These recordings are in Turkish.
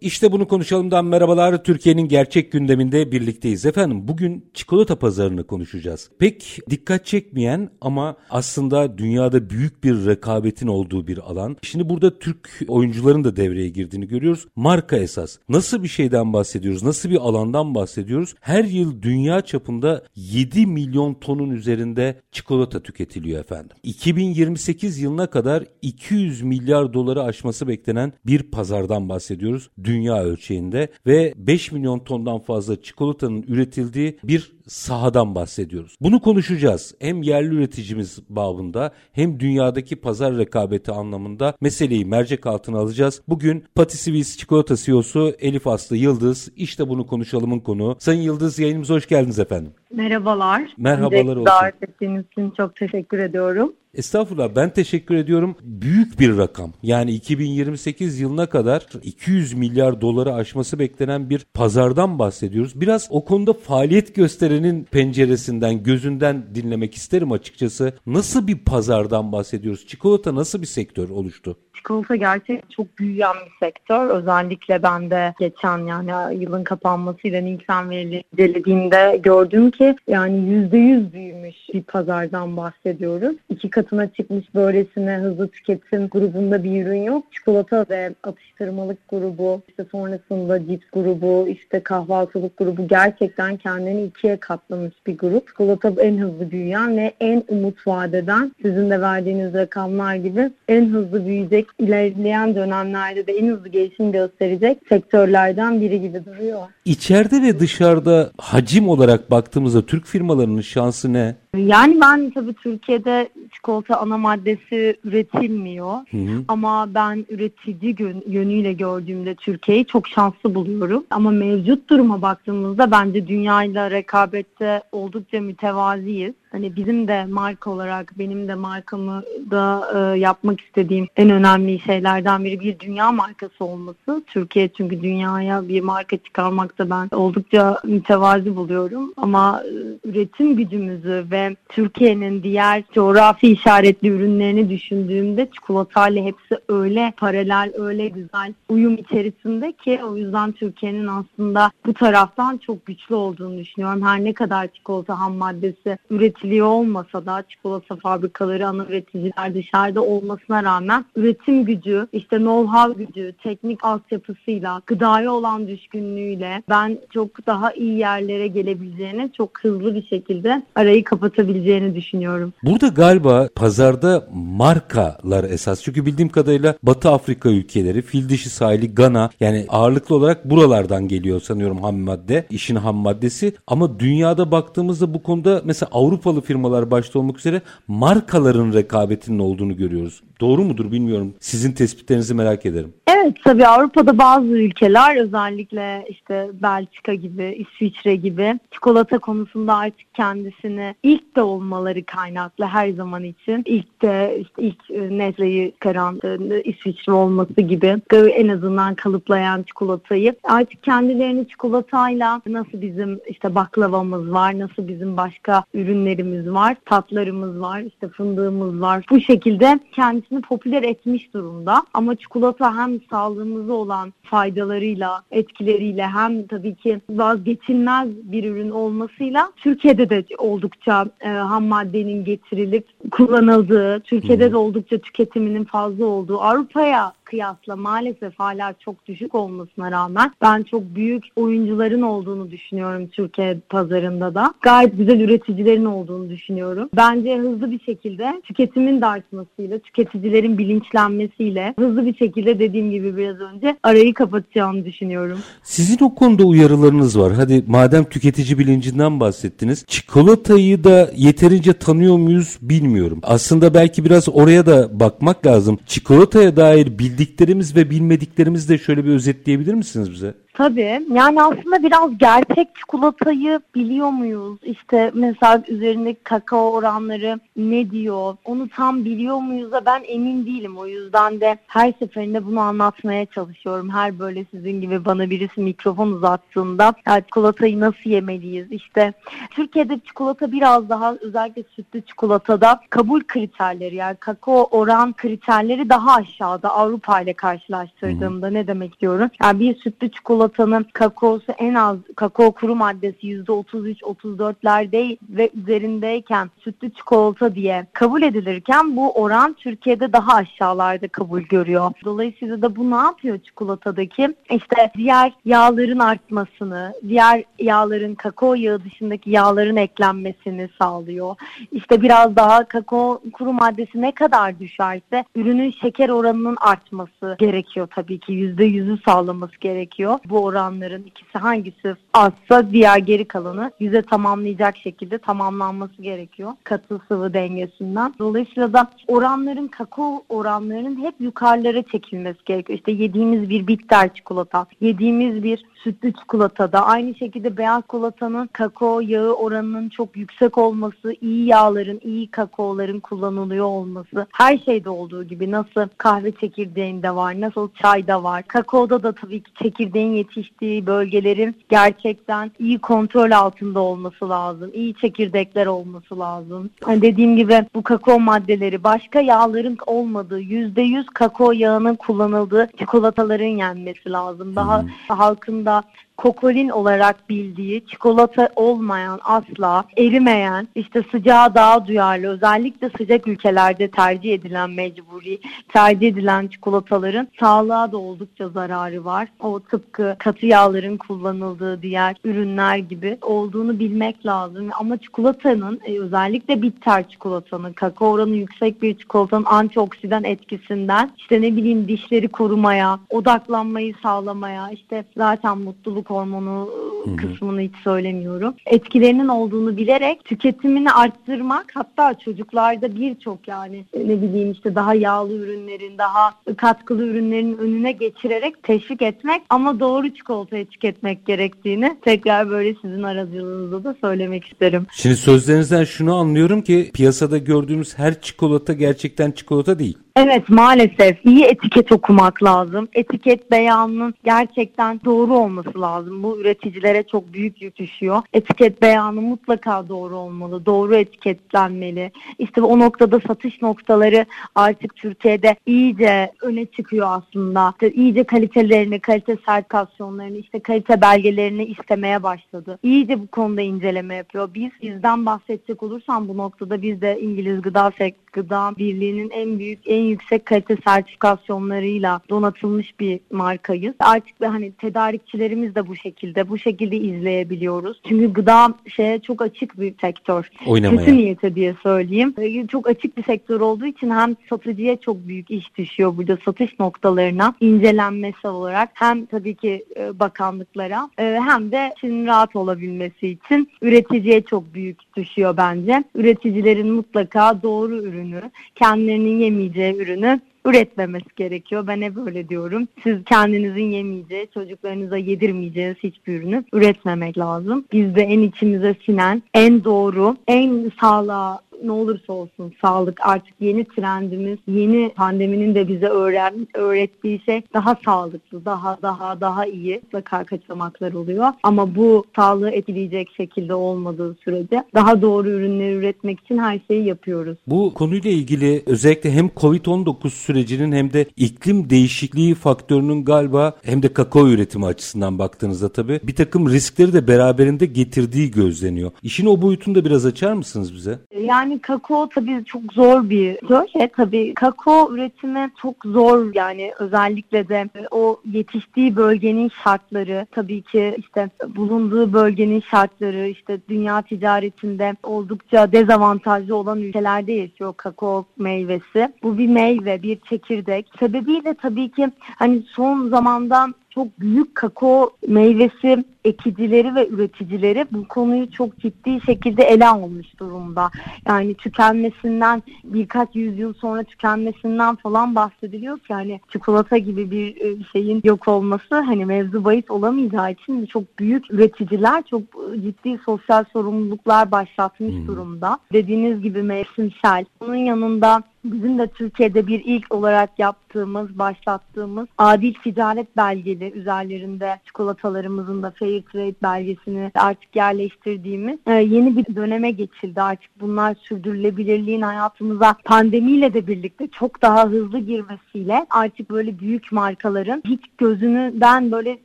İşte bunu konuşalımdan merhabalar. Türkiye'nin gerçek gündeminde birlikteyiz. Efendim bugün çikolata pazarını konuşacağız. Pek dikkat çekmeyen ama aslında dünyada büyük bir rekabetin olduğu bir alan. Şimdi burada Türk oyuncuların da devreye girdiğini görüyoruz. Marka esas. Nasıl bir şeyden bahsediyoruz? Nasıl bir alandan bahsediyoruz? Her yıl dünya çapında 7 milyon tonun üzerinde çikolata tüketiliyor efendim. 2028 yılına kadar 200 milyar doları aşması beklenen bir pazardan bahsediyoruz. Dünya dünya ölçeğinde ve 5 milyon tondan fazla çikolatanın üretildiği bir sahadan bahsediyoruz. Bunu konuşacağız. Hem yerli üreticimiz babında hem dünyadaki pazar rekabeti anlamında meseleyi mercek altına alacağız. Bugün Patisivis çikolata CEO'su Elif Aslı Yıldız işte bunu konuşalımın konu. Sayın Yıldız yayınımıza hoş geldiniz efendim. Merhabalar. Merhabalar olsun. Davet ettiğiniz için çok teşekkür ediyorum. Estağfurullah ben teşekkür ediyorum. Büyük bir rakam. Yani 2028 yılına kadar 200 milyar doları aşması beklenen bir pazardan bahsediyoruz. Biraz o konuda faaliyet gösterenin penceresinden, gözünden dinlemek isterim açıkçası. Nasıl bir pazardan bahsediyoruz? Çikolata nasıl bir sektör oluştu? Çikolata gerçekten çok büyüyen bir sektör. Özellikle ben de geçen yani yılın kapanmasıyla Nielsen verileri incelediğimde gördüm ki yani %100 büyümüş bir pazardan bahsediyoruz. İki katına çıkmış böylesine hızlı tüketim grubunda bir ürün yok. Çikolata ve atıştırmalık grubu, işte sonrasında cips grubu, işte kahvaltılık grubu gerçekten kendini ikiye katlamış bir grup. Çikolata en hızlı büyüyen ve en umut vadeden sizin de verdiğiniz rakamlar gibi en hızlı büyüyecek ilerleyen dönemlerde de en hızlı gelişim gösterecek sektörlerden biri gibi duruyor. İçeride ve dışarıda hacim olarak baktığımızda Türk firmalarının şansı ne? Yani ben tabii Türkiye'de çikolata ana maddesi üretilmiyor. Hı hı. Ama ben üretici yönüyle gördüğümde Türkiye'yi çok şanslı buluyorum. Ama mevcut duruma baktığımızda bence dünyayla rekabette oldukça mütevaziyiz. Hani bizim de marka olarak benim de markamı da e, yapmak istediğim en önemli şeylerden biri bir dünya markası olması. Türkiye çünkü dünyaya bir marka çıkarmakta ben oldukça mütevazi buluyorum. Ama e, üretim gücümüzü ve Türkiye'nin diğer coğrafi işaretli ürünlerini düşündüğümde çikolatayla hepsi öyle paralel, öyle güzel uyum içerisinde ki o yüzden Türkiye'nin aslında bu taraftan çok güçlü olduğunu düşünüyorum. Her ne kadar çikolata ham maddesi üretiliyor olmasa da çikolata fabrikaları, ana üreticiler dışarıda olmasına rağmen üretim gücü, işte know-how gücü, teknik altyapısıyla, gıdaya olan düşkünlüğüyle ben çok daha iyi yerlere gelebileceğini, çok hızlı bir şekilde arayı kapatabileceğini düşünüyorum. Burada galiba pazarda markalar esas. Çünkü bildiğim kadarıyla Batı Afrika ülkeleri, fil dişi sahili Gana yani ağırlıklı olarak buralardan geliyor sanıyorum ham madde, işin ham maddesi. Ama dünyada baktığımızda bu konuda mesela Avrupalı Avrupalı firmalar başta olmak üzere markaların rekabetinin olduğunu görüyoruz. Doğru mudur bilmiyorum. Sizin tespitlerinizi merak ederim. Evet tabii Avrupa'da bazı ülkeler özellikle işte Belçika gibi, İsviçre gibi çikolata konusunda artık kendisini ilk de olmaları kaynaklı her zaman için ilk de işte ilk e, Nestle'yi çıkaran e, İsviçre olması gibi en azından kalıplayan çikolatayı artık kendilerini çikolatayla nasıl bizim işte baklavamız var, nasıl bizim başka ürünlerimiz var, tatlarımız var, işte fındığımız var. Bu şekilde kendisini popüler etmiş durumda. Ama çikolata hem sağlığımıza olan faydalarıyla, etkileriyle hem tabii ki vazgeçilmez bir ürün olmasıyla Türkiye'de de oldukça e, ham maddenin getirilip kullanıldığı, Türkiye'de de oldukça tüketiminin fazla olduğu, Avrupa'ya kıyasla maalesef hala çok düşük olmasına rağmen ben çok büyük oyuncuların olduğunu düşünüyorum Türkiye pazarında da. Gayet güzel üreticilerin olduğunu düşünüyorum. Bence hızlı bir şekilde tüketimin de artmasıyla, tüketicilerin bilinçlenmesiyle hızlı bir şekilde dediğim gibi biraz önce arayı kapatacağını düşünüyorum. Sizin o konuda uyarılarınız var. Hadi madem tüketici bilincinden bahsettiniz. Çikolatayı da yeterince tanıyor muyuz bilmiyorum. Aslında belki biraz oraya da bakmak lazım. Çikolataya dair bilgi bildiklerimiz ve bilmediklerimizi de şöyle bir özetleyebilir misiniz bize? Tabii. Yani aslında biraz gerçek çikolatayı biliyor muyuz? İşte mesela üzerindeki kakao oranları ne diyor? Onu tam biliyor muyuz da ben emin değilim. O yüzden de her seferinde bunu anlatmaya çalışıyorum. Her böyle sizin gibi bana birisi mikrofon uzattığında ya çikolatayı nasıl yemeliyiz? İşte Türkiye'de çikolata biraz daha özellikle sütlü çikolatada kabul kriterleri yani kakao oran kriterleri daha aşağıda Avrupa ile karşılaştırdığımda ne demek diyorum? Yani bir sütlü çikolatanın kakaosu en az kakao kuru maddesi %33-34'lerde ve üzerindeyken sütlü çikolata diye kabul edilirken bu oran Türkiye'de daha aşağılarda kabul görüyor. Dolayısıyla da bu ne yapıyor çikolatadaki? İşte diğer yağların artmasını, diğer yağların kakao yağı dışındaki yağların eklenmesini sağlıyor. İşte biraz daha kakao kuru maddesi ne kadar düşerse ürünün şeker oranının artması gerekiyor tabii ki. %100'ü sağlaması gerekiyor. Bu oranların ikisi hangisi azsa diğer geri kalanı yüze tamamlayacak şekilde tamamlanması gerekiyor. Katı sıvı dengesinden. Dolayısıyla da oranların kakao oranlarının hep yukarılara çekilmesi gerekiyor. İşte yediğimiz bir bitter çikolata, yediğimiz bir sütlü çikolatada aynı şekilde beyaz çikolatanın kakao yağı oranının çok yüksek olması, iyi yağların, iyi kakaoların kullanılıyor olması her şeyde olduğu gibi nasıl kahve çekirdeğinde var, nasıl çayda var. Kakaoda da tabii ki çekirdeğin yetiştiği bölgelerin gerçekten iyi kontrol altında olması lazım. İyi çekirdekler olması lazım. Yani dediğim gibi bu kakao maddeleri başka yağların olmadığı %100 kakao yağının kullanıldığı çikolataların yenmesi lazım. Daha hmm. halkın 감사합니다. Kokolin olarak bildiği çikolata olmayan asla erimeyen işte sıcağa daha duyarlı özellikle sıcak ülkelerde tercih edilen mecburi tercih edilen çikolataların sağlığa da oldukça zararı var. O tıpkı katı yağların kullanıldığı diğer ürünler gibi olduğunu bilmek lazım. Ama çikolatanın e, özellikle bitter çikolatanın kakao oranı yüksek bir çikolatanın antioksidan etkisinden işte ne bileyim dişleri korumaya, odaklanmayı sağlamaya, işte zaten mutluluk mutluluk hormonu Hı-hı. kısmını hiç söylemiyorum. Etkilerinin olduğunu bilerek tüketimini arttırmak hatta çocuklarda birçok yani ne bileyim işte daha yağlı ürünlerin daha katkılı ürünlerin önüne geçirerek teşvik etmek ama doğru çikolatayı tüketmek gerektiğini tekrar böyle sizin aracılığınızda da söylemek isterim. Şimdi sözlerinizden şunu anlıyorum ki piyasada gördüğümüz her çikolata gerçekten çikolata değil. Evet maalesef iyi etiket okumak lazım. Etiket beyanının gerçekten doğru olması lazım. Bu üreticilere çok büyük yük düşüyor. Etiket beyanı mutlaka doğru olmalı. Doğru etiketlenmeli. İşte o noktada satış noktaları artık Türkiye'de iyice öne çıkıyor aslında. İşte iyice kalitelerini, kalite sertifikasyonlarını, işte kalite belgelerini istemeye başladı. İyice bu konuda inceleme yapıyor. Biz bizden bahsedecek olursam bu noktada biz de İngiliz Gıda Gıda Birliği'nin en büyük, en yüksek kalite sertifikasyonlarıyla donatılmış bir markayız. Artık ve hani tedarikçilerimiz de bu şekilde, bu şekilde izleyebiliyoruz. Çünkü gıda şeye çok açık bir sektör. Oynamaya. Kötü niyete diye söyleyeyim. Çok açık bir sektör olduğu için hem satıcıya çok büyük iş düşüyor burada satış noktalarına incelenmesi olarak hem tabii ki e, bakanlıklara e, hem de Çin'in rahat olabilmesi için üreticiye çok büyük düşüyor bence. Üreticilerin mutlaka doğru ürünü, kendilerinin yemeyeceği ürünü üretmemesi gerekiyor. Ben hep öyle diyorum. Siz kendinizin yemeyeceği, çocuklarınıza yedirmeyeceğiniz hiçbir ürünü üretmemek lazım. Bizde en içimize sinen, en doğru, en sağlığa ne olursa olsun sağlık artık yeni trendimiz, yeni pandeminin de bize öğren, öğrettiği şey daha sağlıklı, daha daha daha iyi mutlaka kaçamaklar oluyor. Ama bu sağlığı etkileyecek şekilde olmadığı sürece daha doğru ürünleri üretmek için her şeyi yapıyoruz. Bu konuyla ilgili özellikle hem Covid-19 sürecinin hem de iklim değişikliği faktörünün galiba hem de kakao üretimi açısından baktığınızda tabii bir takım riskleri de beraberinde getirdiği gözleniyor. İşin o boyutunu da biraz açar mısınız bize? Yani yani kakao tabii çok zor bir proje. Tabii kakao üretimi çok zor yani özellikle de o yetiştiği bölgenin şartları tabii ki işte bulunduğu bölgenin şartları işte dünya ticaretinde oldukça dezavantajlı olan ülkelerde yaşıyor kakao meyvesi. Bu bir meyve, bir çekirdek. Sebebiyle tabii ki hani son zamandan çok büyük kakao meyvesi ekicileri ve üreticileri bu konuyu çok ciddi şekilde ele almış durumda. Yani tükenmesinden birkaç yüzyıl sonra tükenmesinden falan bahsediliyor ki hani çikolata gibi bir e, şeyin yok olması hani mevzu bahis olamayacağı için çok büyük üreticiler çok ciddi sosyal sorumluluklar başlatmış hmm. durumda. Dediğiniz gibi mevsimsel. Bunun yanında bizim de Türkiye'de bir ilk olarak yaptığımız, başlattığımız adil ticaret belgeli üzerlerinde çikolatalarımızın da Fair Trade belgesini artık yerleştirdiğimiz e, yeni bir döneme geçildi. Artık bunlar sürdürülebilirliğin hayatımıza pandemiyle de birlikte çok daha hızlı girmesiyle artık böyle büyük markaların hiç gözünden böyle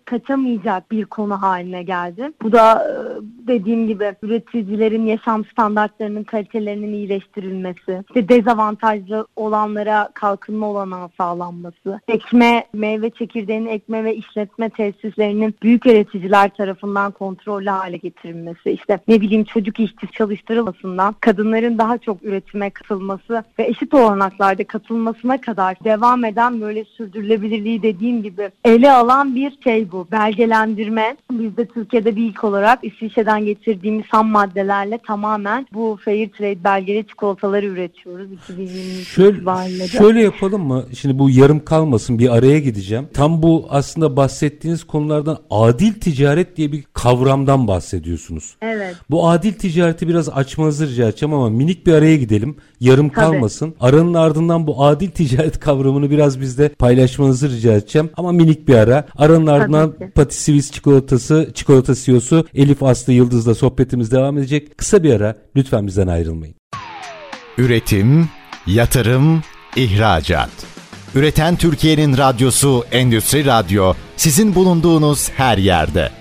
kaçamayacak bir konu haline geldi. Bu da e, dediğim gibi üreticilerin yaşam standartlarının kalitelerinin iyileştirilmesi, işte dezavantajlı olanlara kalkınma olanağı sağlanması, ekme, meyve çekirdeğinin ekme ve işletme tesislerinin büyük üreticiler tarafından kontrollü hale getirilmesi, işte ne bileyim çocuk işçi çalıştırılmasından kadınların daha çok üretime katılması ve eşit olanaklarda katılmasına kadar devam eden böyle sürdürülebilirliği dediğim gibi ele alan bir şey bu. Belgelendirme. Biz de Türkiye'de bir ilk olarak İsviçre'den getirdiğimiz ham maddelerle tamamen bu Fair Trade belgeli çikolataları üretiyoruz. 2020 şöyle, şöyle yapalım mı? Şimdi bu yarım kalmasın bir araya gideceğim. Tam bu aslında bahsettiğiniz konulardan adil ticaret diye bir kavramdan bahsediyorsunuz. Evet. Bu adil ticareti biraz açmanızı rica edeceğim ama minik bir araya gidelim. Yarım Tabii. kalmasın. Aranın ardından bu adil ticaret kavramını biraz bizde paylaşmanızı rica edeceğim. Ama minik bir ara. Aranın ardından Pati Swiss çikolatası, çikolata CEO'su Elif Aslı Yıldız'la sohbetimiz devam edecek. Kısa bir ara. Lütfen bizden ayrılmayın. Üretim, Yatırım, ihracat. Üreten Türkiye'nin radyosu Endüstri Radyo sizin bulunduğunuz her yerde.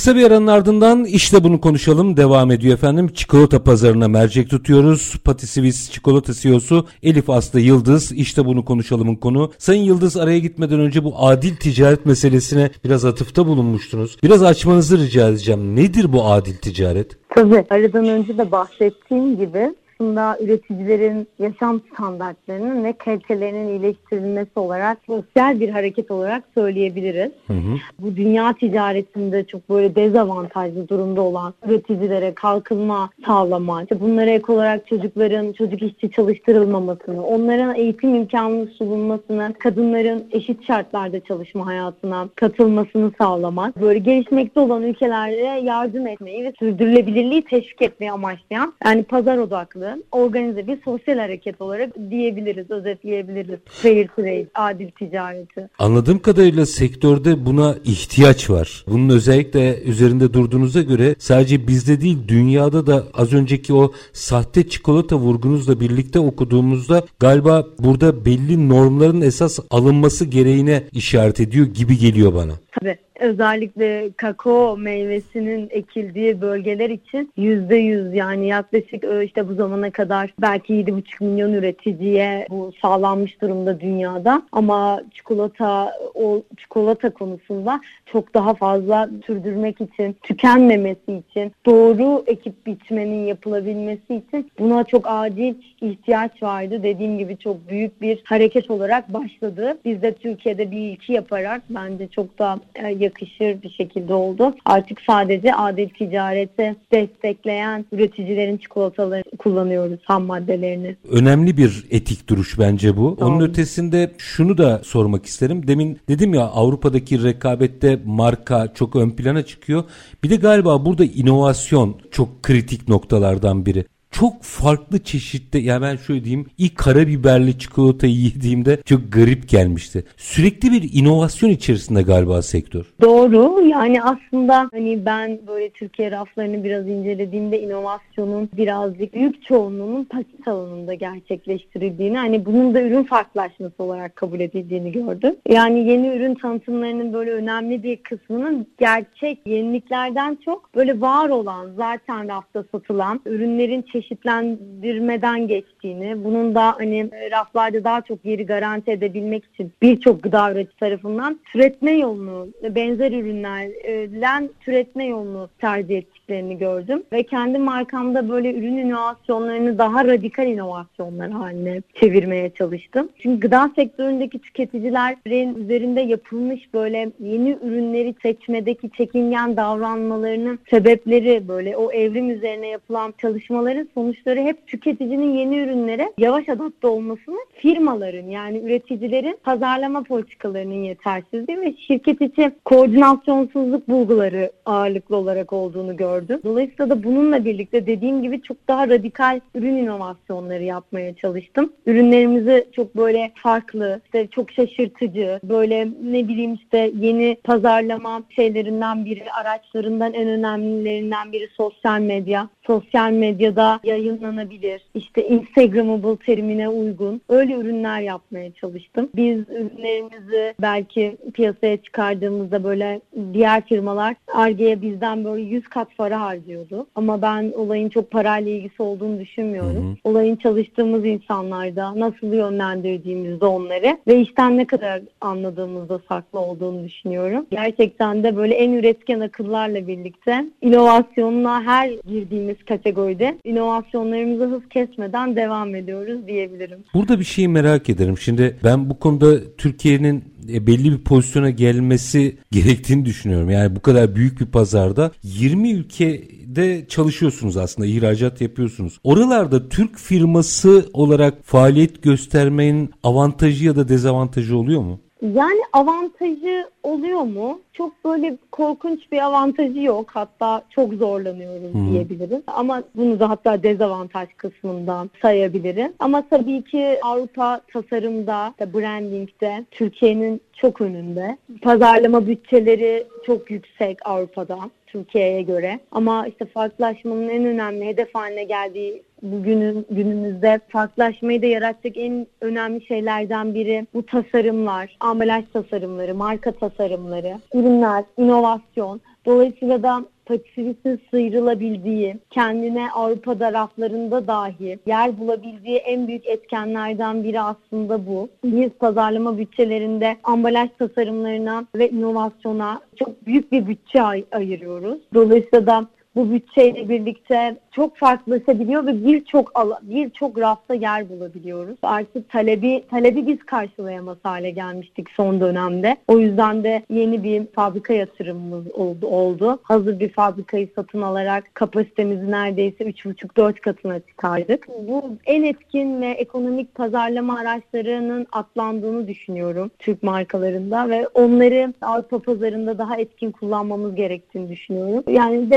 Kısa bir aranın ardından işte bunu konuşalım devam ediyor efendim. Çikolata pazarına mercek tutuyoruz. Patisivis çikolata CEO'su Elif Aslı Yıldız işte bunu konuşalımın konu. Sayın Yıldız araya gitmeden önce bu adil ticaret meselesine biraz atıfta bulunmuştunuz. Biraz açmanızı rica edeceğim. Nedir bu adil ticaret? Tabii aradan önce de bahsettiğim gibi aslında üreticilerin yaşam standartlarının ve kalitelerinin iyileştirilmesi olarak sosyal bir hareket olarak söyleyebiliriz. Hı hı. Bu dünya ticaretinde çok böyle dezavantajlı durumda olan üreticilere kalkınma sağlama, işte bunlara ek olarak çocukların çocuk işçi çalıştırılmamasını, onlara eğitim imkanının sunulmasını, kadınların eşit şartlarda çalışma hayatına katılmasını sağlamak, böyle gelişmekte olan ülkelere yardım etmeyi ve sürdürülebilirliği teşvik etmeyi amaçlayan yani pazar odaklı organize bir sosyal hareket olarak diyebiliriz, özetleyebiliriz. Fair trade, adil ticareti. Anladığım kadarıyla sektörde buna ihtiyaç var. Bunun özellikle üzerinde durduğunuza göre sadece bizde değil dünyada da az önceki o sahte çikolata vurgunuzla birlikte okuduğumuzda galiba burada belli normların esas alınması gereğine işaret ediyor gibi geliyor bana. Tabii özellikle kakao meyvesinin ekildiği bölgeler için yüzde yüz yani yaklaşık e, işte bu zamana kadar belki 7,5 milyon üreticiye bu sağlanmış durumda dünyada ama çikolata o çikolata konusunda çok daha fazla sürdürmek için tükenmemesi için doğru ekip biçmenin yapılabilmesi için buna çok acil ihtiyaç vardı. Dediğim gibi çok büyük bir hareket olarak başladı. Biz de Türkiye'de bir ilki yaparak bence çok da yakın yakışır bir şekilde oldu. Artık sadece adil ticareti destekleyen üreticilerin çikolataları kullanıyoruz ham maddelerini. Önemli bir etik duruş bence bu. Doğru. Onun ötesinde şunu da sormak isterim. Demin dedim ya Avrupa'daki rekabette marka çok ön plana çıkıyor. Bir de galiba burada inovasyon çok kritik noktalardan biri çok farklı çeşitte ya ben şöyle diyeyim ilk karabiberli çikolatayı yediğimde çok garip gelmişti. Sürekli bir inovasyon içerisinde galiba sektör. Doğru yani aslında hani ben böyle Türkiye raflarını biraz incelediğimde inovasyonun birazcık büyük çoğunluğunun paket alanında gerçekleştirildiğini hani bunun da ürün farklılaşması olarak kabul edildiğini gördüm. Yani yeni ürün tanıtımlarının böyle önemli bir kısmının gerçek yeniliklerden çok böyle var olan zaten rafta satılan ürünlerin çeşitli çeşitlendirmeden geçtiğini, bunun da hani e, raflarda daha çok yeri garanti edebilmek için birçok gıda üretici tarafından türetme yolunu, benzer ürünlerden türetme yolunu tercih ettik ettiklerini gördüm ve kendi markamda böyle ürün inovasyonlarını daha radikal inovasyonlar haline çevirmeye çalıştım. Çünkü gıda sektöründeki tüketicilerin üzerinde yapılmış böyle yeni ürünleri seçmedeki çekingen davranmalarının sebepleri böyle o evrim üzerine yapılan çalışmaların sonuçları hep tüketicinin yeni ürünlere yavaş adapte olmasını firmaların yani üreticilerin pazarlama politikalarının yetersizliği ve şirket içi koordinasyonsuzluk bulguları ağırlıklı olarak olduğunu gördüm. Dolayısıyla da bununla birlikte dediğim gibi çok daha radikal ürün inovasyonları yapmaya çalıştım. Ürünlerimizi çok böyle farklı, işte çok şaşırtıcı, böyle ne bileyim işte yeni pazarlama şeylerinden biri, araçlarından en önemlilerinden biri sosyal medya. Sosyal medyada yayınlanabilir, işte Instagramable terimine uygun öyle ürünler yapmaya çalıştım. Biz ürünlerimizi belki piyasaya çıkardığımızda böyle diğer firmalar Arge'ye bizden böyle 100 kat para harcıyordu. Ama ben olayın çok parayla ilgisi olduğunu düşünmüyorum. Hı hı. Olayın çalıştığımız insanlarda nasıl yönlendirdiğimizde onları ve işten ne kadar anladığımızda saklı olduğunu düşünüyorum. Gerçekten de böyle en üretken akıllarla birlikte inovasyonla her girdiğimiz kategoride inovasyonlarımızı hız kesmeden devam ediyoruz diyebilirim. Burada bir şeyi merak ederim. Şimdi ben bu konuda Türkiye'nin e, belli bir pozisyona gelmesi gerektiğini düşünüyorum. Yani bu kadar büyük bir pazarda 20 ülkede çalışıyorsunuz aslında, ihracat yapıyorsunuz. Oralarda Türk firması olarak faaliyet göstermenin avantajı ya da dezavantajı oluyor mu? Yani avantajı oluyor mu? Çok böyle korkunç bir avantajı yok. Hatta çok zorlanıyoruz hmm. diyebilirim. Ama bunu da hatta dezavantaj kısmından sayabilirim. Ama tabii ki Avrupa tasarımda, brandingde Türkiye'nin çok önünde. Pazarlama bütçeleri çok yüksek Avrupa'da. Türkiye'ye göre. Ama işte farklılaşmanın en önemli hedef haline geldiği bugünün günümüzde farklılaşmayı da yaratacak en önemli şeylerden biri bu tasarımlar, ambalaj tasarımları, marka tasarımları, ürünler, inovasyon. Dolayısıyla da patifisin sıyrılabildiği, kendine Avrupa'da raflarında dahi yer bulabildiği en büyük etkenlerden biri aslında bu. Biz pazarlama bütçelerinde ambalaj tasarımlarına ve inovasyona çok büyük bir bütçe ay- ayırıyoruz. Dolayısıyla da bu bütçeyle birlikte çok farklılaşabiliyor ve birçok birçok rafta yer bulabiliyoruz. Artık talebi talebi biz karşılayamaz hale gelmiştik son dönemde. O yüzden de yeni bir fabrika yatırımımız oldu. oldu. Hazır bir fabrikayı satın alarak kapasitemizi neredeyse 3,5-4 katına çıkardık. Bu en etkin ve ekonomik pazarlama araçlarının atlandığını düşünüyorum Türk markalarında ve onları Avrupa pazarında daha etkin kullanmamız gerektiğini düşünüyorum. Yani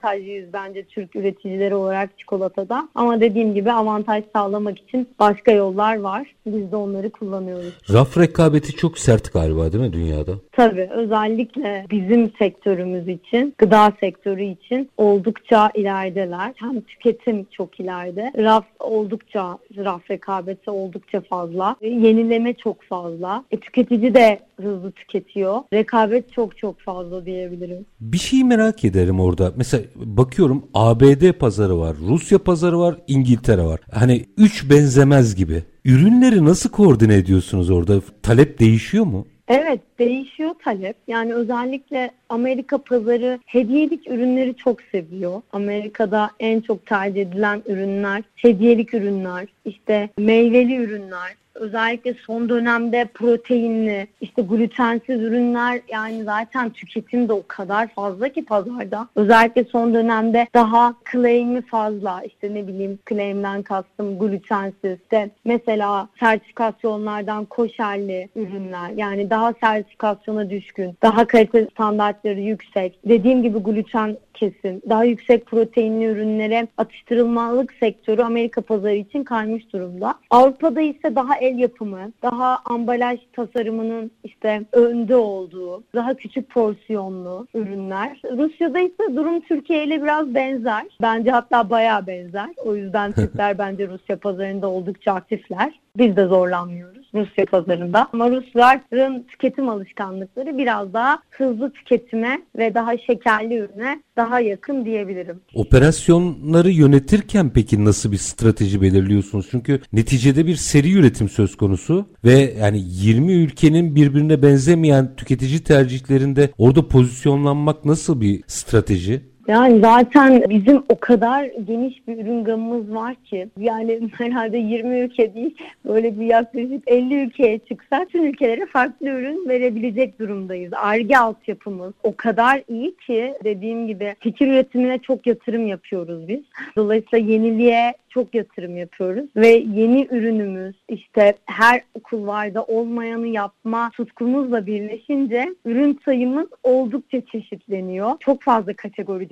dezavantajlıyız bence Türk üreticileri olarak çikolatada. Ama dediğim gibi avantaj sağlamak için başka yollar var. Biz de onları kullanıyoruz. Raf rekabeti çok sert galiba değil mi dünyada? Tabii özellikle bizim sektörümüz için, gıda sektörü için oldukça ilerideler. Hem tüketim çok ileride. Raf oldukça, raf rekabeti oldukça fazla. Yenileme çok fazla. E, tüketici de hızlı tüketiyor. Rekabet çok çok fazla diyebilirim. Bir şeyi merak ederim orada. Mesela bakıyorum ABD pazarı var, Rusya pazarı var, İngiltere var. Hani üç benzemez gibi. Ürünleri nasıl koordine ediyorsunuz orada? Talep değişiyor mu? Evet değişiyor talep. Yani özellikle Amerika pazarı hediyelik ürünleri çok seviyor. Amerika'da en çok tercih edilen ürünler hediyelik ürünler, işte meyveli ürünler, özellikle son dönemde proteinli, işte glutensiz ürünler yani zaten tüketim de o kadar fazla ki pazarda. Özellikle son dönemde daha claim'i fazla. işte ne bileyim claim'den kastım glutensiz. de mesela sertifikasyonlardan koşerli ürünler yani daha sertifikasyona düşkün, daha kalite standartları yüksek. Dediğim gibi gluten kesim, daha yüksek proteinli ürünlere atıştırılmalık sektörü Amerika pazarı için kaymış durumda. Avrupa'da ise daha el yapımı, daha ambalaj tasarımının işte önde olduğu, daha küçük porsiyonlu ürünler. Rusya'da ise durum Türkiye ile biraz benzer. Bence hatta bayağı benzer. O yüzden Türkler bence Rusya pazarında oldukça aktifler. Biz de zorlanmıyoruz Rusya pazarında. Ama Rusların tüketim alışkanlıkları biraz daha hızlı tüketime ve daha şekerli ürüne daha yakın diyebilirim. Operasyonları yönetirken peki nasıl bir strateji belirliyorsunuz? Çünkü neticede bir seri üretim söz konusu ve yani 20 ülkenin birbirine benzemeyen tüketici tercihlerinde orada pozisyonlanmak nasıl bir strateji? Yani zaten bizim o kadar geniş bir ürün gamımız var ki yani herhalde 20 ülke değil böyle bir yaklaşık 50 ülkeye çıksak tüm ülkelere farklı ürün verebilecek durumdayız. Arge altyapımız o kadar iyi ki dediğim gibi fikir üretimine çok yatırım yapıyoruz biz. Dolayısıyla yeniliğe çok yatırım yapıyoruz ve yeni ürünümüz işte her kulvarda olmayanı yapma tutkumuzla birleşince ürün sayımız oldukça çeşitleniyor. Çok fazla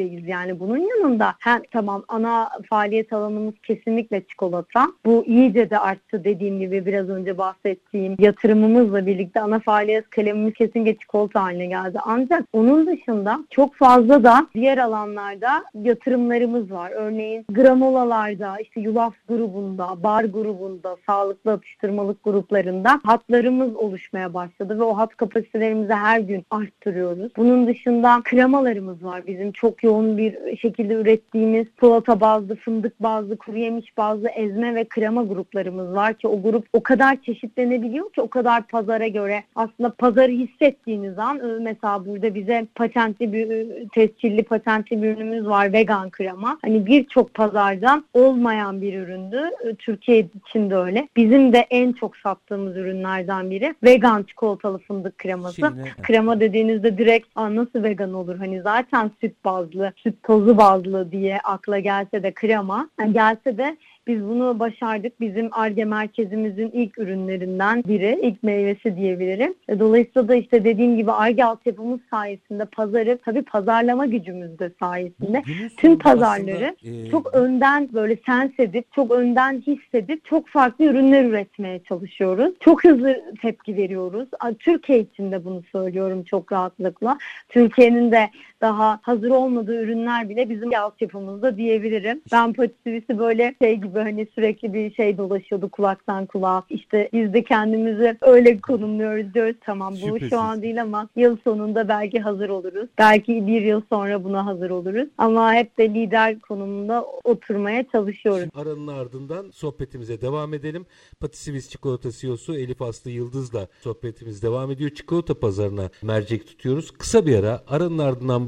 kategorideyiz yani bunun yanında hem tamam ana faaliyet alanımız kesinlikle çikolata. Bu iyice de arttı dediğim gibi biraz önce bahsettiğim yatırımımızla birlikte ana faaliyet kalemimiz kesinlikle çikolata haline geldi. Ancak onun dışında çok fazla da diğer alanlarda yatırımlarımız var. Örneğin granolalarda, işte yulaf grubunda, bar grubunda, sağlıklı atıştırmalık gruplarında hatlarımız oluşmaya başladı ve o hat kapasitelerimizi her gün arttırıyoruz. Bunun dışında kremalarımız var. Bizim çok yoğun bir şekilde ürettiğimiz salata bazlı, fındık bazlı, kuru yemiş bazlı ezme ve krema gruplarımız var ki o grup o kadar çeşitlenebiliyor ki o kadar pazara göre aslında pazarı hissettiğiniz an e, mesela burada bize patentli bir e, tescilli patentli bir ürünümüz var vegan krema. Hani birçok pazardan olmayan bir üründü. E, Türkiye için de öyle. Bizim de en çok sattığımız ürünlerden biri vegan çikolatalı fındık kreması. Şeyine. Krema dediğinizde direkt nasıl vegan olur? Hani zaten süt bazlı, süt tozu bazlı diye akla gelse de krema. Yani gelse de biz bunu başardık. Bizim ARGE merkezimizin ilk ürünlerinden biri, ilk meyvesi diyebilirim. E, dolayısıyla da işte dediğim gibi ARGE altyapımız sayesinde pazarı, tabii pazarlama gücümüz de sayesinde tüm pazarları aslında, e... çok önden böyle sens edip, çok önden hissedip çok farklı ürünler üretmeye çalışıyoruz. Çok hızlı tepki veriyoruz. Türkiye için de bunu söylüyorum çok rahatlıkla. Türkiye'nin de daha hazır olmadığı ürünler bile bizim altyapımızda diyebilirim. Ben patisivisi böyle şey gibi hani sürekli bir şey dolaşıyordu kulaktan kulağa. İşte biz de kendimizi öyle konumluyoruz diyoruz. Tamam bu Şüphesiz. şu an değil ama yıl sonunda belki hazır oluruz. Belki bir yıl sonra buna hazır oluruz. Ama hep de lider konumunda oturmaya çalışıyoruz. Aranın ardından sohbetimize devam edelim. Patisivis Çikolata CEO'su Elif Aslı Yıldız'la sohbetimiz devam ediyor. Çikolata pazarına mercek tutuyoruz. Kısa bir ara aranın ardından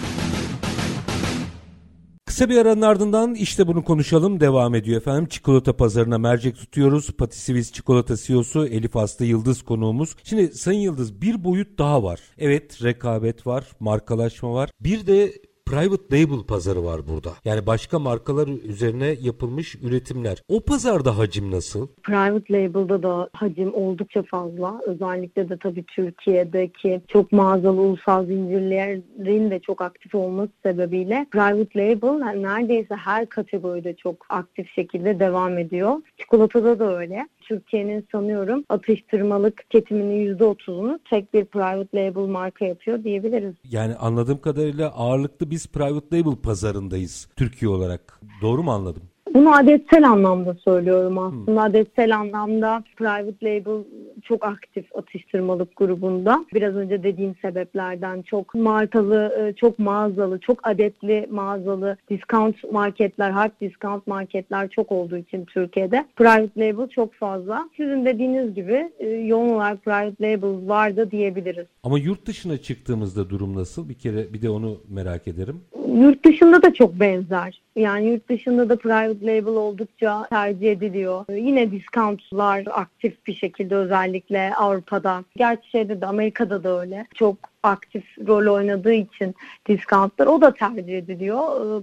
Kısa bir aranın ardından işte bunu konuşalım devam ediyor efendim. Çikolata pazarına mercek tutuyoruz. Patisiviz Çikolata CEO'su Elif Aslı Yıldız konuğumuz. Şimdi Sayın Yıldız bir boyut daha var. Evet rekabet var, markalaşma var. Bir de private label pazarı var burada. Yani başka markalar üzerine yapılmış üretimler. O pazarda hacim nasıl? Private label'da da hacim oldukça fazla. Özellikle de tabii Türkiye'deki çok mağazalı ulusal zincirlerin de çok aktif olması sebebiyle private label neredeyse her kategoride çok aktif şekilde devam ediyor. Çikolatada da öyle. Türkiye'nin sanıyorum atıştırmalık tüketiminin %30'unu tek bir private label marka yapıyor diyebiliriz. Yani anladığım kadarıyla ağırlıklı biz private label pazarındayız Türkiye olarak. Doğru mu anladım? Bunu adetsel anlamda söylüyorum aslında. Hmm. Adetsel anlamda private label çok aktif atıştırmalık grubunda. Biraz önce dediğim sebeplerden çok markalı, e, çok mağazalı, çok adetli mağazalı discount marketler, hard discount marketler çok olduğu için Türkiye'de private label çok fazla. Sizin dediğiniz gibi e, yoğun olarak private label vardı diyebiliriz. Ama yurt dışına çıktığımızda durum nasıl? Bir kere bir de onu merak ederim. Yurt dışında da çok benzer. Yani yurt dışında da private label oldukça tercih ediliyor. Yine discountlar aktif bir şekilde özellikle Avrupa'da. Gerçi şeyde de Amerika'da da öyle. Çok aktif rol oynadığı için discountlar o da tercih ediliyor.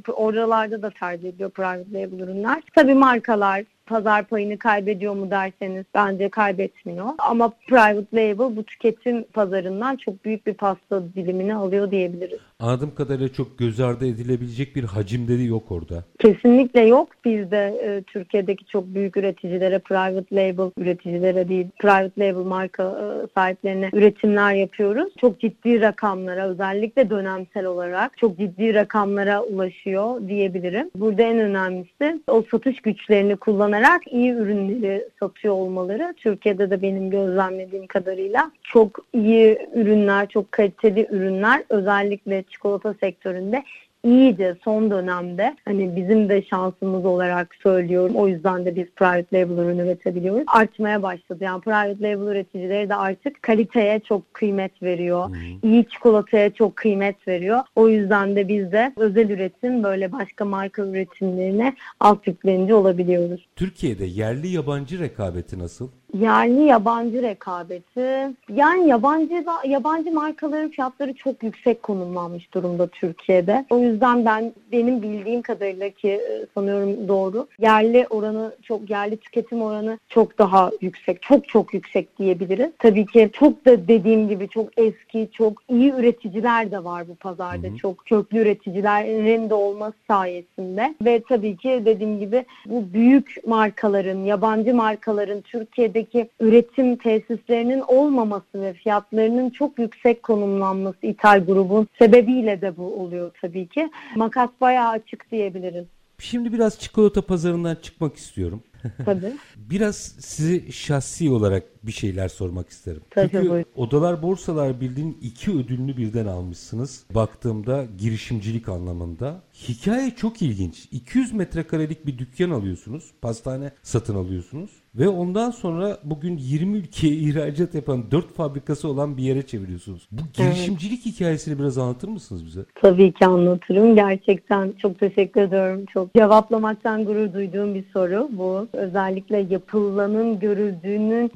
Oralarda da tercih ediliyor private label ürünler. Tabii markalar pazar payını kaybediyor mu derseniz bence kaybetmiyor. Ama private label bu tüketim pazarından çok büyük bir pasta dilimini alıyor diyebiliriz. Anladığım kadarıyla çok göz ardı edilebilecek bir hacimleri yok orada. Kesinlikle yok. Biz de e, Türkiye'deki çok büyük üreticilere, private label üreticilere değil, private label marka e, sahiplerine üretimler yapıyoruz. Çok ciddi rakamlara, özellikle dönemsel olarak çok ciddi rakamlara ulaşıyor diyebilirim. Burada en önemlisi o satış güçlerini kullanarak iyi ürünleri satıyor olmaları. Türkiye'de de benim gözlemlediğim kadarıyla çok iyi ürünler, çok kaliteli ürünler özellikle çikolata sektöründe iyiydi son dönemde. Hani bizim de şansımız olarak söylüyorum. O yüzden de biz private label ürün üretebiliyoruz. Artmaya başladı. Yani private label üreticileri de artık kaliteye çok kıymet veriyor. Hmm. İyi çikolataya çok kıymet veriyor. O yüzden de biz de özel üretim böyle başka marka üretimlerine alt yüklenici olabiliyoruz. Türkiye'de yerli yabancı rekabeti nasıl? Yerli yabancı rekabeti. Yani yabancı yabancı markaların fiyatları çok yüksek konumlanmış durumda Türkiye'de. O yüzden ben benim bildiğim kadarıyla ki e, sanıyorum doğru. Yerli oranı çok yerli tüketim oranı çok daha yüksek. Çok çok yüksek diyebiliriz. Tabii ki çok da dediğim gibi çok eski, çok iyi üreticiler de var bu pazarda. Hı hı. Çok köklü üreticilerin de olması sayesinde ve tabii ki dediğim gibi bu büyük markaların, yabancı markaların Türkiye'de Türkiye'deki üretim tesislerinin olmaması ve fiyatlarının çok yüksek konumlanması ithal grubun sebebiyle de bu oluyor tabii ki. Makas bayağı açık diyebiliriz. Şimdi biraz çikolata pazarından çıkmak istiyorum. Tabii. Biraz sizi şahsi olarak bir şeyler sormak isterim. Tabii Çünkü buyurun. Odalar Borsalar bildiğin iki ödülünü birden almışsınız. Baktığımda girişimcilik anlamında. Hikaye çok ilginç. 200 metrekarelik bir dükkan alıyorsunuz. Pastane satın alıyorsunuz. Ve ondan sonra bugün 20 ülkeye ihracat yapan 4 fabrikası olan bir yere çeviriyorsunuz. Bu girişimcilik evet. hikayesini biraz anlatır mısınız bize? Tabii ki anlatırım. Gerçekten çok teşekkür ediyorum. Çok cevaplamaktan gurur duyduğum bir soru bu. Özellikle yapılanın görüldüğünü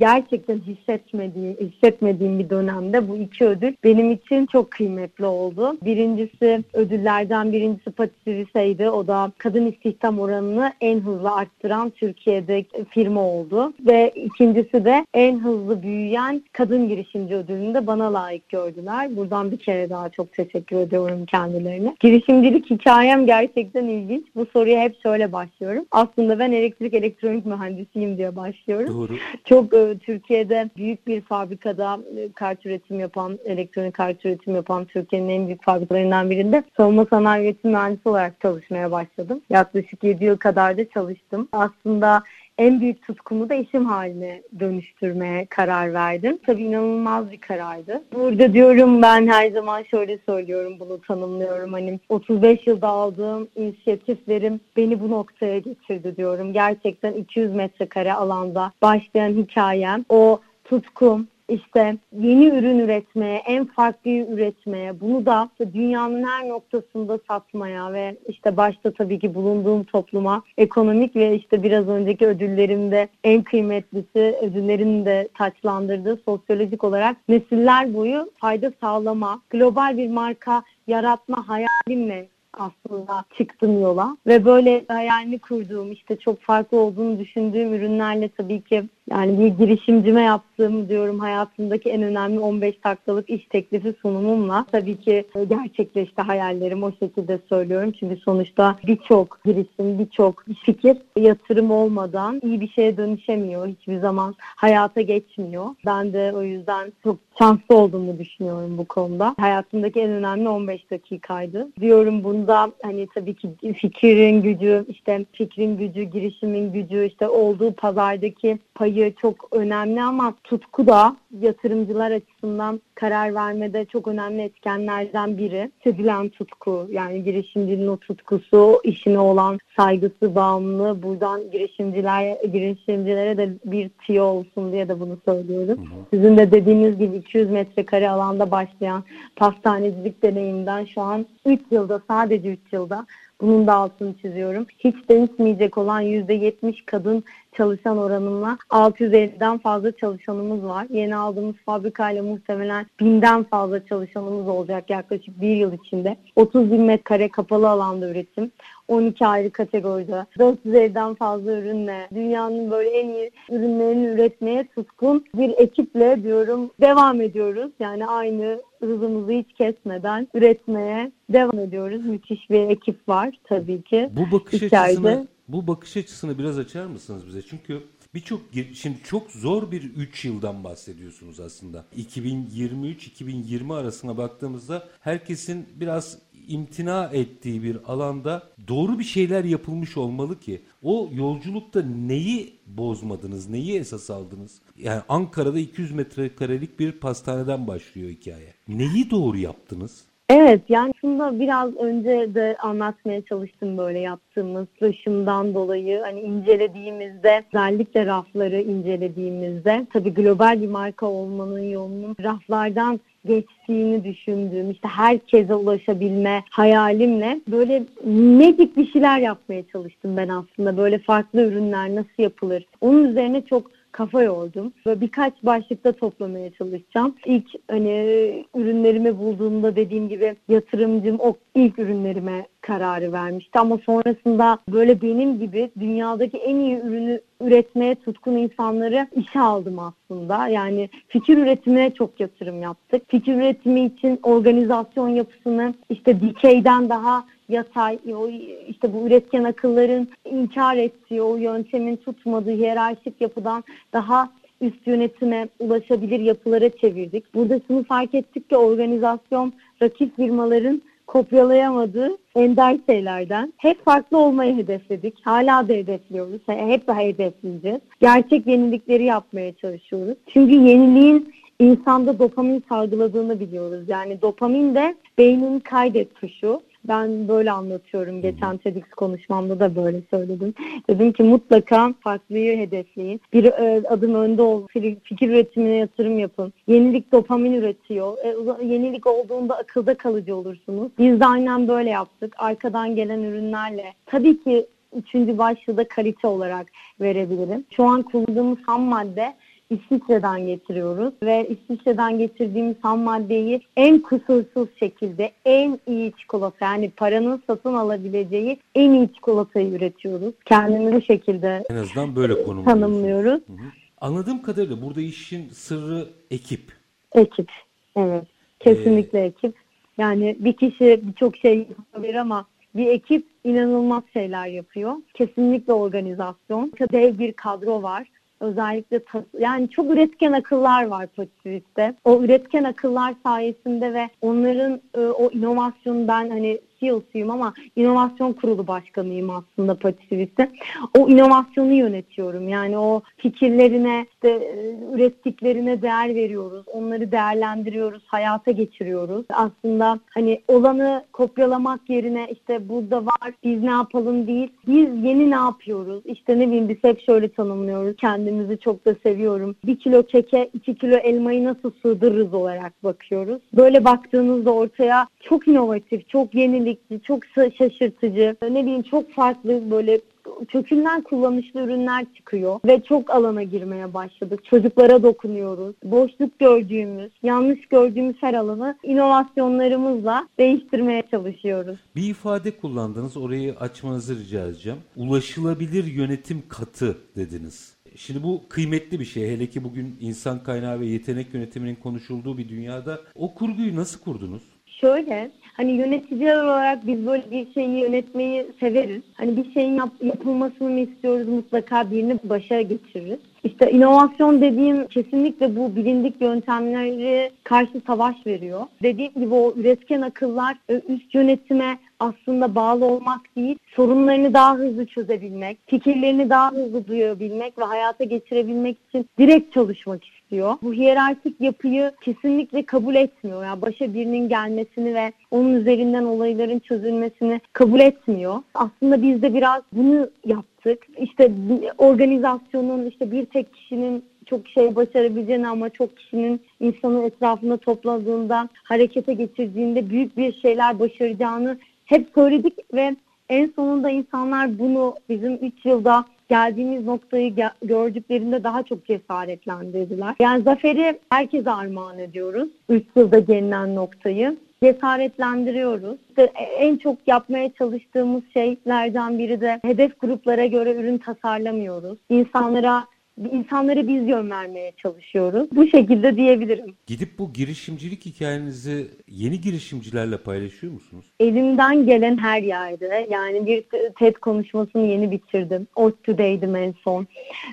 gerçekten hissetmediğim, hissetmediğim bir dönemde bu iki ödül benim için çok kıymetli oldu. Birincisi ödüllerden birincisi Patisserie O da kadın istihdam oranını en hızlı arttıran Türkiye'de firma oldu. Ve ikincisi de en hızlı büyüyen kadın girişimci ödülünü de bana layık gördüler. Buradan bir kere daha çok teşekkür ediyorum kendilerine. Girişimcilik hikayem gerçekten ilginç. Bu soruya hep şöyle başlıyorum. Aslında ben elektrik elektronik mühendisiyim diye başlıyorum. Doğru. Çok e, Türkiye'de büyük bir fabrikada e, kart üretim yapan, elektronik kart üretim yapan Türkiye'nin en büyük fabrikalarından birinde savunma sanayi üretim mühendisi olarak çalışmaya başladım. Yaklaşık 7 yıl kadar da çalıştım. Aslında en büyük tutkumu da işim haline dönüştürmeye karar verdim. Tabii inanılmaz bir karardı. Burada diyorum ben her zaman şöyle söylüyorum bunu tanımlıyorum. Hani 35 yılda aldığım inisiyatiflerim beni bu noktaya getirdi diyorum. Gerçekten 200 metrekare alanda başlayan hikayem o tutkum, işte yeni ürün üretmeye, en farklı üretmeye, bunu da dünyanın her noktasında satmaya ve işte başta tabii ki bulunduğum topluma ekonomik ve işte biraz önceki ödüllerimde en kıymetlisi ödüllerin de taçlandırdığı sosyolojik olarak nesiller boyu fayda sağlama, global bir marka yaratma hayalimle aslında çıktım yola ve böyle hayalini kurduğum işte çok farklı olduğunu düşündüğüm ürünlerle tabii ki yani bir girişimcime yaptığım diyorum hayatımdaki en önemli 15 dakikalık iş teklifi sunumumla tabii ki gerçekleşti hayallerim o şekilde söylüyorum. Çünkü sonuçta birçok girişim, birçok fikir yatırım olmadan iyi bir şeye dönüşemiyor. Hiçbir zaman hayata geçmiyor. Ben de o yüzden çok şanslı olduğumu düşünüyorum bu konuda. Hayatımdaki en önemli 15 dakikaydı. Diyorum bunda hani tabii ki fikrin gücü, işte fikrin gücü, girişimin gücü, işte olduğu pazardaki payı çok önemli ama tutku da yatırımcılar açısından karar vermede çok önemli etkenlerden biri. Sevilen tutku yani girişimcinin o tutkusu, işine olan saygısı, bağımlılığı buradan girişimciler girişimcilere de bir tiyo olsun diye de bunu söylüyorum. Hı hı. Sizin de dediğiniz gibi 200 metrekare alanda başlayan pastanecilik deneyimden şu an 3 yılda sadece 3 yılda bunun da altını çiziyorum. Hiç değişmeyecek olan %70 kadın çalışan oranımla 650'den fazla çalışanımız var. Yeni aldığımız fabrikayla muhtemelen binden fazla çalışanımız olacak yaklaşık bir yıl içinde. 30 bin metre kapalı alanda üretim. 12 ayrı kategoride 450'den fazla ürünle dünyanın böyle en iyi ürünlerini üretmeye tutkun bir ekiple diyorum devam ediyoruz. Yani aynı hızımızı hiç kesmeden üretmeye devam ediyoruz. Müthiş bir ekip var tabii ki. Bu bakış İçeride. açısını bu bakış açısını biraz açar mısınız bize? Çünkü birçok şimdi çok zor bir 3 yıldan bahsediyorsunuz aslında. 2023-2020 arasına baktığımızda herkesin biraz imtina ettiği bir alanda doğru bir şeyler yapılmış olmalı ki o yolculukta neyi bozmadınız, neyi esas aldınız? Yani Ankara'da 200 metrekarelik bir pastaneden başlıyor hikaye. Neyi doğru yaptınız? Evet yani aslında biraz önce de anlatmaya çalıştım böyle yaptığımız taşımdan dolayı. Hani incelediğimizde özellikle rafları incelediğimizde tabii global bir marka olmanın yolunun raflardan geçtiğini düşündüğüm işte herkese ulaşabilme hayalimle böyle medik bir şeyler yapmaya çalıştım ben aslında. Böyle farklı ürünler nasıl yapılır? Onun üzerine çok kafa yordum. Ve birkaç başlıkta toplamaya çalışacağım. İlk hani ürünlerimi bulduğumda dediğim gibi yatırımcım o ilk ürünlerime kararı vermişti ama sonrasında böyle benim gibi dünyadaki en iyi ürünü üretmeye tutkun insanları işe aldım aslında. Yani fikir üretimine çok yatırım yaptık. Fikir üretimi için organizasyon yapısını işte dikeyden daha yatay, o işte bu üretken akılların inkar ettiği, o yöntemin tutmadığı hiyerarşik yapıdan daha üst yönetime ulaşabilir yapılara çevirdik. Burada şunu fark ettik ki organizasyon rakip firmaların kopyalayamadığı ender şeylerden. Hep farklı olmayı hedefledik. Hala da hedefliyoruz. Hep daha hedefleyeceğiz. Gerçek yenilikleri yapmaya çalışıyoruz. Çünkü yeniliğin insanda dopamin salgıladığını biliyoruz. Yani dopamin de beynin kaydet tuşu. Ben böyle anlatıyorum. Geçen TEDx konuşmamda da böyle söyledim. Dedim ki mutlaka farklıyı hedefleyin. Bir e, adım önde ol. Fikir üretimine yatırım yapın. Yenilik dopamin üretiyor. E, yenilik olduğunda akılda kalıcı olursunuz. Biz de aynen böyle yaptık. Arkadan gelen ürünlerle. Tabii ki üçüncü başlığı da kalite olarak verebilirim. Şu an kullandığımız ham madde İsviçre'den getiriyoruz ve İsviçre'den getirdiğimiz ham maddeyi en kusursuz şekilde en iyi çikolata yani paranın satın alabileceği en iyi çikolatayı üretiyoruz. Kendimizi bu şekilde en azından böyle tanımlıyoruz. Hı hı. Anladığım kadarıyla burada işin sırrı ekip. Ekip, evet. Kesinlikle ee... ekip. Yani bir kişi birçok şey yapabilir ama bir ekip inanılmaz şeyler yapıyor. Kesinlikle organizasyon. Dev bir kadro var özellikle yani çok üretken akıllar var Pozitivist'te. O üretken akıllar sayesinde ve onların e, o inovasyonu ben hani CEO'suyum ama inovasyon kurulu başkanıyım aslında Patitivist'te. O inovasyonu yönetiyorum. Yani o fikirlerine, işte, e, ürettiklerine değer veriyoruz. Onları değerlendiriyoruz, hayata geçiriyoruz. Aslında hani olanı kopyalamak yerine işte burada var biz ne yapalım değil. Biz yeni ne yapıyoruz? İşte ne bileyim biz hep şöyle tanımlıyoruz. Kendimizi çok da seviyorum. Bir kilo keke iki kilo elmayı nasıl sığdırırız olarak bakıyoruz. Böyle baktığınızda ortaya çok inovatif, çok yenilik yenilikçi, çok şaşırtıcı, ne bileyim çok farklı böyle kökünden kullanışlı ürünler çıkıyor ve çok alana girmeye başladık. Çocuklara dokunuyoruz. Boşluk gördüğümüz, yanlış gördüğümüz her alanı inovasyonlarımızla değiştirmeye çalışıyoruz. Bir ifade kullandınız, orayı açmanızı rica edeceğim. Ulaşılabilir yönetim katı dediniz. Şimdi bu kıymetli bir şey. Hele ki bugün insan kaynağı ve yetenek yönetiminin konuşulduğu bir dünyada o kurguyu nasıl kurdunuz? Şöyle, hani yöneticiler olarak biz böyle bir şeyi yönetmeyi severiz. Hani bir şeyin yap, yapılmasını mı istiyoruz mutlaka birini başa geçiririz. İşte inovasyon dediğim kesinlikle bu bilindik yöntemleri karşı savaş veriyor. Dediğim gibi o üretken akıllar e, üst yönetime aslında bağlı olmak değil, sorunlarını daha hızlı çözebilmek, fikirlerini daha hızlı duyabilmek ve hayata geçirebilmek için direkt çalışmak istiyor. Bu hiyerarşik yapıyı kesinlikle kabul etmiyor. Yani başa birinin gelmesini ve onun üzerinden olayların çözülmesini kabul etmiyor. Aslında biz de biraz bunu yaptık. İşte organizasyonun işte bir tek kişinin çok şey başarabileceğini ama çok kişinin insanı etrafında topladığında, harekete geçirdiğinde büyük bir şeyler başaracağını hep söyledik ve en sonunda insanlar bunu bizim 3 yılda geldiğimiz noktayı gördüklerinde daha çok cesaretlendirdiler. Yani zaferi herkese armağan ediyoruz. 3 yılda gelinen noktayı cesaretlendiriyoruz. İşte en çok yapmaya çalıştığımız şeylerden biri de hedef gruplara göre ürün tasarlamıyoruz. İnsanlara insanlara biz yön vermeye çalışıyoruz. Bu şekilde diyebilirim. Gidip bu girişimcilik hikayenizi yeni girişimcilerle paylaşıyor musunuz? Elimden gelen her yerde. Yani bir TED konuşmasını yeni bitirdim. Ot Today'dim en son.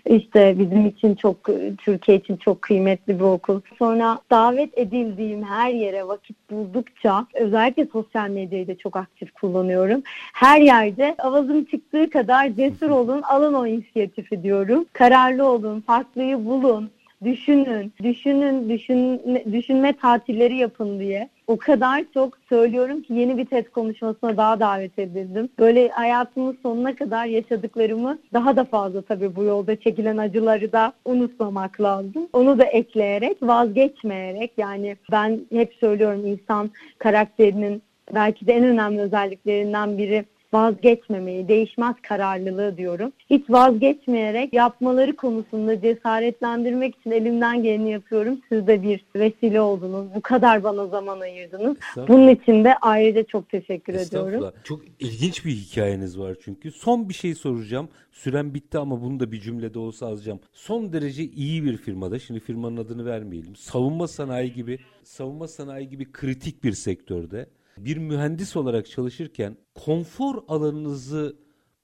İşte bizim için çok, Türkiye için çok kıymetli bir okul. Sonra davet edildiğim her yere vakit buldukça özellikle sosyal medyayı da çok aktif kullanıyorum. Her yerde avazım çıktığı kadar cesur olun, alın o inisiyatifi diyorum. Kararlı olun, farklıyı bulun, düşünün, düşünün, düşün, düşünme tatilleri yapın diye. O kadar çok söylüyorum ki yeni bir TED konuşmasına daha davet edildim. Böyle hayatımın sonuna kadar yaşadıklarımı daha da fazla tabii bu yolda çekilen acıları da unutmamak lazım. Onu da ekleyerek, vazgeçmeyerek yani ben hep söylüyorum insan karakterinin belki de en önemli özelliklerinden biri vazgeçmemeyi, değişmez kararlılığı diyorum. Hiç vazgeçmeyerek yapmaları konusunda cesaretlendirmek için elimden geleni yapıyorum. Siz de bir vesile oldunuz. Bu kadar bana zaman ayırdınız. Bunun için de ayrıca çok teşekkür ediyorum. Çok ilginç bir hikayeniz var çünkü. Son bir şey soracağım. Süren bitti ama bunu da bir cümlede olsa alacağım. Son derece iyi bir firmada, şimdi firmanın adını vermeyelim. Savunma sanayi gibi, savunma sanayi gibi kritik bir sektörde bir mühendis olarak çalışırken konfor alanınızı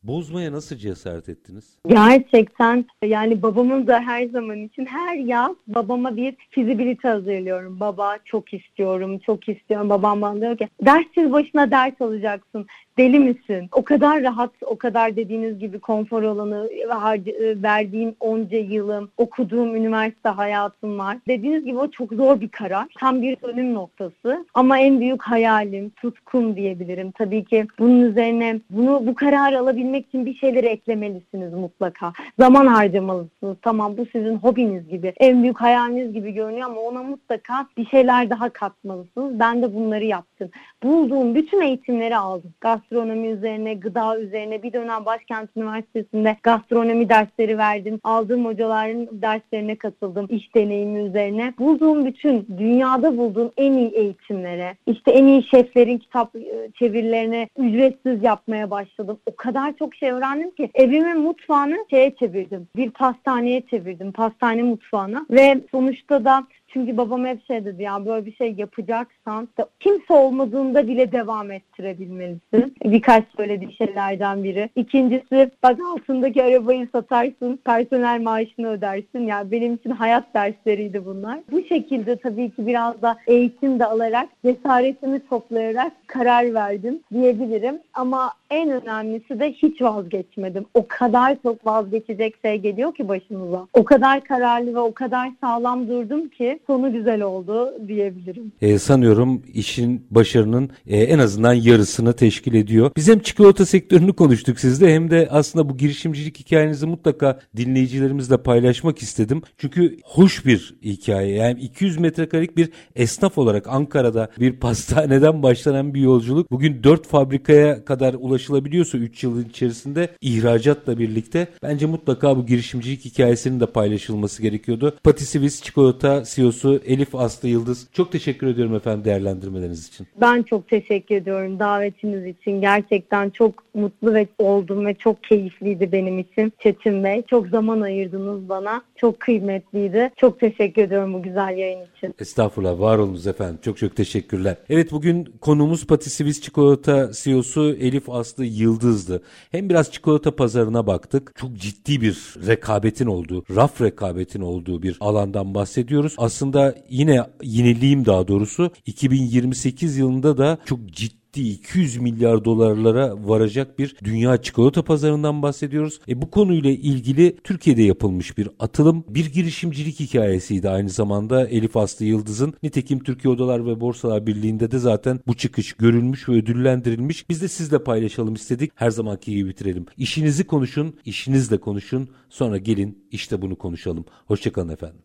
bozmaya nasıl cesaret ettiniz? Gerçekten yani babamın da her zaman için her yaz babama bir fizibilite hazırlıyorum. Baba çok istiyorum, çok istiyorum. Babam bana diyor ki dersiz başına ders alacaksın deli misin? O kadar rahat, o kadar dediğiniz gibi konfor alanı, e, verdiğim onca yılım, okuduğum üniversite hayatım var. Dediğiniz gibi o çok zor bir karar. Tam bir dönüm noktası. Ama en büyük hayalim, tutkum diyebilirim. Tabii ki bunun üzerine bunu bu kararı alabilmek için bir şeyleri eklemelisiniz mutlaka. Zaman harcamalısınız. Tamam bu sizin hobiniz gibi, en büyük hayaliniz gibi görünüyor ama ona mutlaka bir şeyler daha katmalısınız. Ben de bunları yaptım. Bulduğum bütün eğitimleri aldım. Gaz gastronomi üzerine, gıda üzerine bir dönem Başkent Üniversitesi'nde gastronomi dersleri verdim. Aldığım hocaların derslerine katıldım. iş deneyimi üzerine. Bulduğum bütün, dünyada bulduğum en iyi eğitimlere, işte en iyi şeflerin kitap e, çevirilerine ücretsiz yapmaya başladım. O kadar çok şey öğrendim ki evimin mutfağını şeye çevirdim. Bir pastaneye çevirdim. Pastane mutfağına ve sonuçta da çünkü babam hep şey dedi ya böyle bir şey yapacaksan da kimse olmadığında bile devam ettirebilmelisin. Birkaç söylediği şeylerden biri. İkincisi bak altındaki arabayı satarsın, personel maaşını ödersin. Yani benim için hayat dersleriydi bunlar. Bu şekilde tabii ki biraz da eğitim de alarak, cesaretimi toplayarak karar verdim diyebilirim. Ama en önemlisi de hiç vazgeçmedim. O kadar çok vazgeçecek şey geliyor ki başımıza. O kadar kararlı ve o kadar sağlam durdum ki sonu güzel oldu diyebilirim. E, sanıyorum işin başarının e, en azından yarısını teşkil ediyor. Biz hem çikolata sektörünü konuştuk sizde hem de aslında bu girişimcilik hikayenizi mutlaka dinleyicilerimizle paylaşmak istedim. Çünkü hoş bir hikaye. Yani 200 metrekarelik bir esnaf olarak Ankara'da bir pastaneden başlanan bir yolculuk. Bugün 4 fabrikaya kadar ulaşılabiliyorsa 3 yılın içerisinde ihracatla birlikte bence mutlaka bu girişimcilik hikayesinin de paylaşılması gerekiyordu. Patisivis Çikolata CEO'su Elif Aslı Yıldız. Çok teşekkür ediyorum efendim değerlendirmeleriniz için. Ben çok teşekkür ediyorum davetiniz için. Gerçekten çok mutlu ve oldum ve çok keyifliydi benim için Çetin Bey. Çok zaman ayırdınız bana. Çok kıymetliydi. Çok teşekkür ediyorum bu güzel yayın için. Estağfurullah var olunuz efendim. Çok çok teşekkürler. Evet bugün konumuz Patisivis Çikolata CEO'su Elif Aslı Yıldız'dı. Hem biraz çikolata pazarına baktık. Çok ciddi bir rekabetin olduğu, raf rekabetin olduğu bir alandan bahsediyoruz. Aslında yine yineleyeyim daha doğrusu 2028 yılında da çok ciddi ciddi 200 milyar dolarlara varacak bir dünya çikolata pazarından bahsediyoruz. E bu konuyla ilgili Türkiye'de yapılmış bir atılım, bir girişimcilik hikayesiydi aynı zamanda Elif Aslı Yıldız'ın. Nitekim Türkiye Odalar ve Borsalar Birliği'nde de zaten bu çıkış görülmüş ve ödüllendirilmiş. Biz de sizle paylaşalım istedik. Her zamanki gibi bitirelim. İşinizi konuşun, işinizle konuşun. Sonra gelin işte bunu konuşalım. Hoşçakalın efendim.